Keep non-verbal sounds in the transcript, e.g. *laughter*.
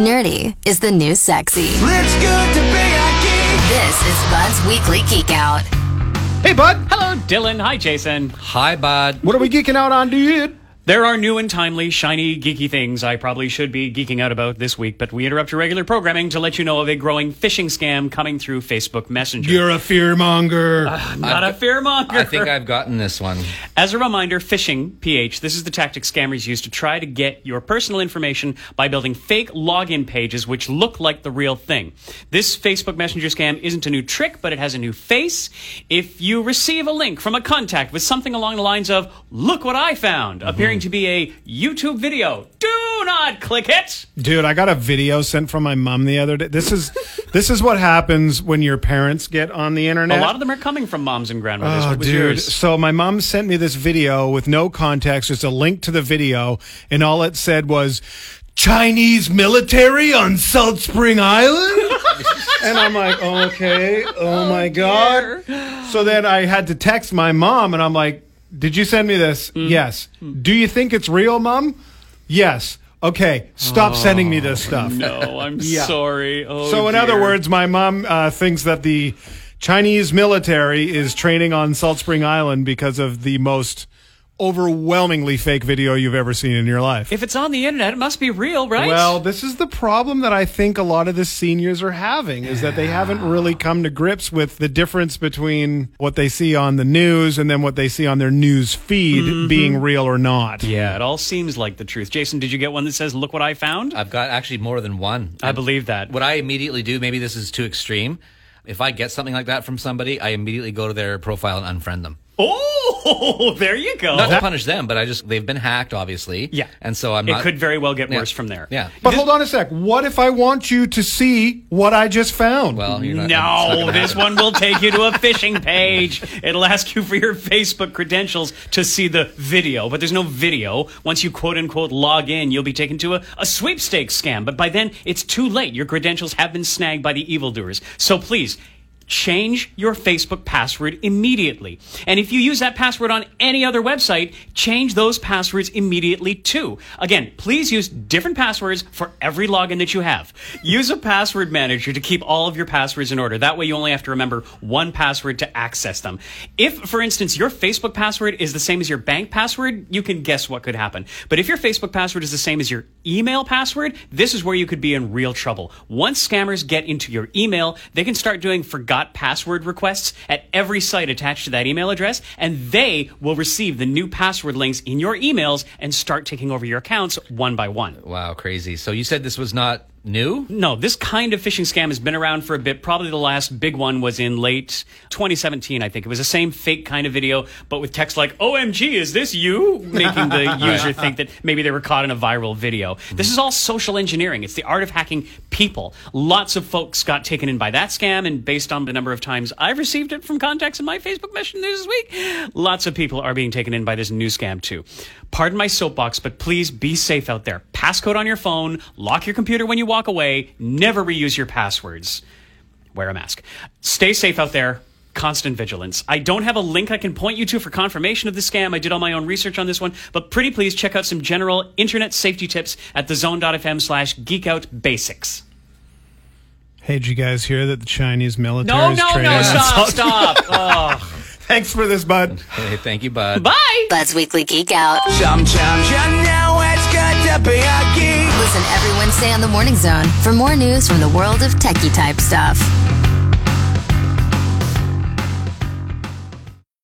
Nerdy is the new sexy. It's good to be a geek. This is Bud's Weekly Geek Out. Hey, bud. Hello, Dylan. Hi, Jason. Hi, bud. What are we geeking out on, dude? There are new and timely, shiny, geeky things I probably should be geeking out about this week, but we interrupt your regular programming to let you know of a growing phishing scam coming through Facebook Messenger. You're a fearmonger. I'm not a fearmonger. I think I've gotten this one. As a reminder, phishing, PH, this is the tactic scammers use to try to get your personal information by building fake login pages which look like the real thing. This Facebook Messenger scam isn't a new trick, but it has a new face. If you receive a link from a contact with something along the lines of, look what I found, appearing to be a YouTube video, do not click it. Dude, I got a video sent from my mom the other day. This is *laughs* this is what happens when your parents get on the internet. A lot of them are coming from moms and grandmothers. Oh, dude. yours? So my mom sent me this video with no context, just a link to the video, and all it said was Chinese military on Salt Spring Island. *laughs* and I'm like, okay, oh, oh my god. So then I had to text my mom, and I'm like, did you send me this? Mm. Yes. Do you think it's real, mom? Yes. Okay, stop sending me this stuff. No, I'm *laughs* Yeah. sorry. Oh, So, in dear. other words, my mom uh, thinks that the Chinese military is training on Salt Spring Island because of the most overwhelmingly fake video you've ever seen in your life. if it's on the internet, it must be real, right? Well, this is the problem that I think a lot of the seniors are having is that they haven't really come to grips with the difference between what they see on the news and then what they see on their news feed mm-hmm. being real or not. yeah, it all seems like the truth. Jason, did you get one that says, look what I found? I've got actually more than one. I believe that. What I immediately do, maybe this is too extreme. If I get something like that from somebody, I immediately go to their profile and unfriend them. Oh, Oh, there you go. Not to punish them, but I just they've been hacked, obviously. Yeah. and so I'm it not. could very well get Yeah. worse from there. Yeah, But hold on a sec. What if I want you to see what I just found? well, you're not. it's not No, this happen. one will take you to a *laughs* phishing page. It'll ask you for your Facebook credentials to see the video, but there's no video. Once you quote unquote log in, you'll be taken to a, a sweepstakes scam. But by then, it's too late. Your credentials have been snagged by the evildoers. So please, change your Facebook password immediately. And if you use that password on any other website, change those passwords immediately too. Again, please use different passwords for every login that you have. Use a password manager to keep all of your passwords in order. That way you only have to remember one password to access them. If, for instance, your Facebook password is the same as your bank password, you can guess what could happen. But if your Facebook password is the same as your email password, this is where you could be in real trouble. Once scammers get into your email, they can start doing forgot password requests at every site attached to that email address, and they will receive the new password links in your emails and start taking over your accounts one by one. Wow, crazy. So you said this was not new? No, this kind of phishing scam has been around for a bit. Probably the last big one was in late 2017, I think. It was the same fake kind of video, but with text like, OMG, is this you? Making the *laughs* user think that maybe they were caught in a viral video. This is all social engineering. It's the art of hacking people. Lots of folks got taken in by that scam, and based on the number of times I've received it from contacts in my Facebook Messenger this week, lots of people are being taken in by this new scam too. Pardon my soapbox, but please be safe out there. Passcode on your phone, lock your computer when you walk away, never reuse your passwords. Wear a mask. Stay safe out there. Constant vigilance. I don't have a link I can point you to for confirmation of the scam. I did all my own research on this one, but pretty please check out some general internet safety tips at thezone.fm slash geekoutbasics. Hey, did you guys hear that the Chinese military No, is no, training no, on stop, Salt- stop. *laughs* Oh, Thanks for this, bud. Hey, thank you, bud. bye. Bud's Weekly Geek Out. Sometimes you know it's good to be a geek. Listen every Wednesday on the Morning Zone for more news from the world of techie type stuff.